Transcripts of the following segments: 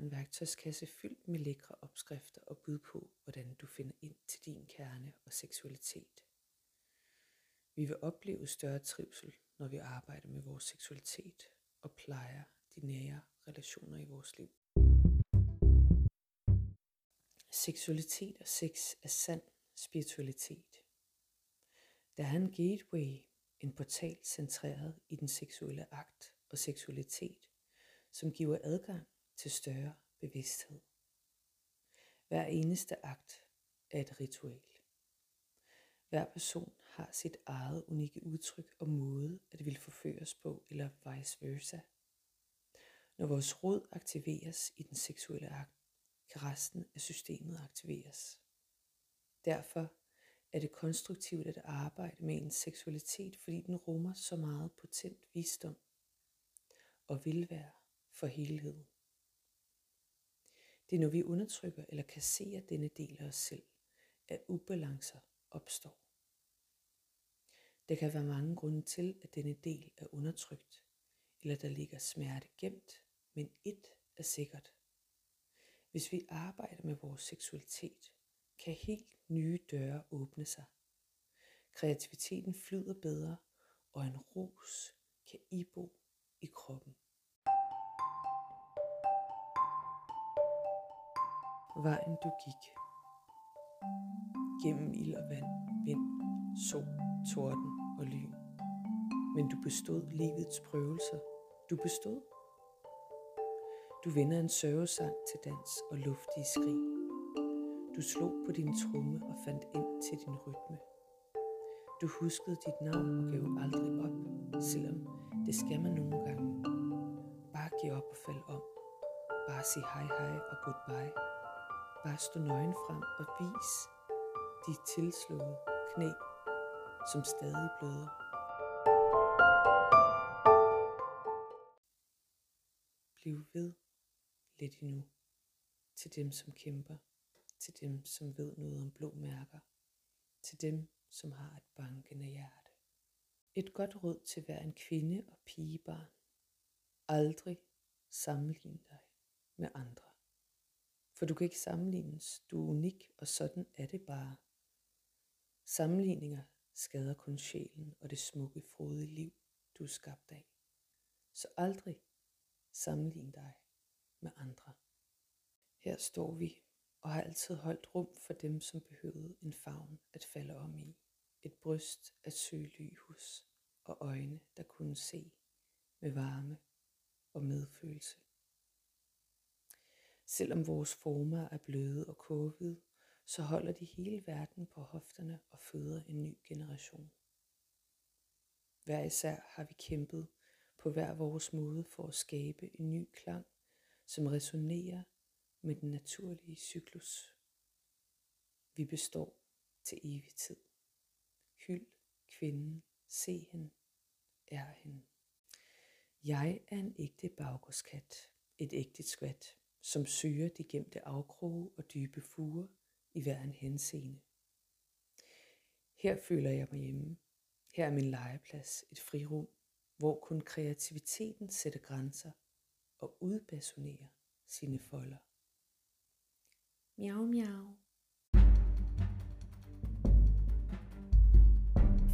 en værktøjskasse fyldt med lækre opskrifter og bud på, hvordan du finder ind til din kerne og seksualitet. Vi vil opleve større trivsel, når vi arbejder med vores seksualitet og plejer de nære relationer i vores liv. Seksualitet og sex er sand spiritualitet. Der er en gateway, en portal centreret i den seksuelle akt og seksualitet, som giver adgang til større bevidsthed. Hver eneste akt er et ritual. Hver person har sit eget unikke udtryk og måde at vil forføres på, eller vice versa. Når vores rod aktiveres i den seksuelle akt, kan resten af systemet aktiveres. Derfor er det konstruktivt at arbejde med en seksualitet, fordi den rummer så meget potent visdom og velvære for helheden. Det er når vi undertrykker eller kasserer denne del af os selv, at ubalancer opstår. Der kan være mange grunde til, at denne del er undertrykt, eller der ligger smerte gemt, men et er sikkert. Hvis vi arbejder med vores seksualitet, kan helt nye døre åbne sig. Kreativiteten flyder bedre, og en ros kan ibo i kroppen. Vejen du gik gennem ild og vand, vind, sol, torden og lyn. Men du bestod livets prøvelser. Du bestod. Du vender en sørgesang til dans og luftige skrig. Du slog på din tromme og fandt ind til din rytme. Du huskede dit navn og gav aldrig op, selvom det skal man nogle gange. Bare giv op og fald om. Bare sig hej hej og goodbye. Bare stå nøgen frem og vis de tilslåede knæ, som stadig bløder. Bliv ved lidt endnu til dem, som kæmper, til dem, som ved noget om blå mærker, til dem, som har et bankende hjerte. Et godt råd til hver en kvinde og pigebarn. Aldrig sammenligne dig med andre. For du kan ikke sammenlignes. Du er unik, og sådan er det bare. Sammenligninger skader kun sjælen og det smukke, frodige liv, du er skabt af. Så aldrig sammenlign dig med andre. Her står vi og har altid holdt rum for dem, som behøvede en favn at falde om i. Et bryst at søge ly hos, og øjne, der kunne se med varme og medfølelse. Selvom vores former er bløde og kåbede, så holder de hele verden på hofterne og føder en ny generation. Hver især har vi kæmpet på hver vores måde for at skabe en ny klang, som resonerer med den naturlige cyklus. Vi består til evig tid. Hyld kvinden, se hende, er hende. Jeg er en ægte baggårdskat, et ægte skvat, som søger de gemte afkroge og dybe fuger i hver en henseende. Her føler jeg mig hjemme. Her er min legeplads, et frirum, hvor kun kreativiteten sætter grænser og udbasunerer sine folder. Miau, miau.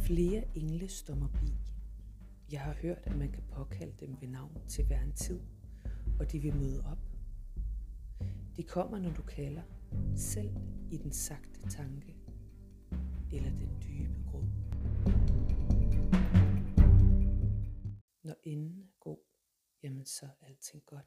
Flere engle mig bi. Jeg har hørt, at man kan påkalde dem ved navn til hver en tid, og de vil møde op. De kommer, når du kalder, selv i den sagte tanke eller den dybe gråd. Når inden er god, jamen så er alting godt.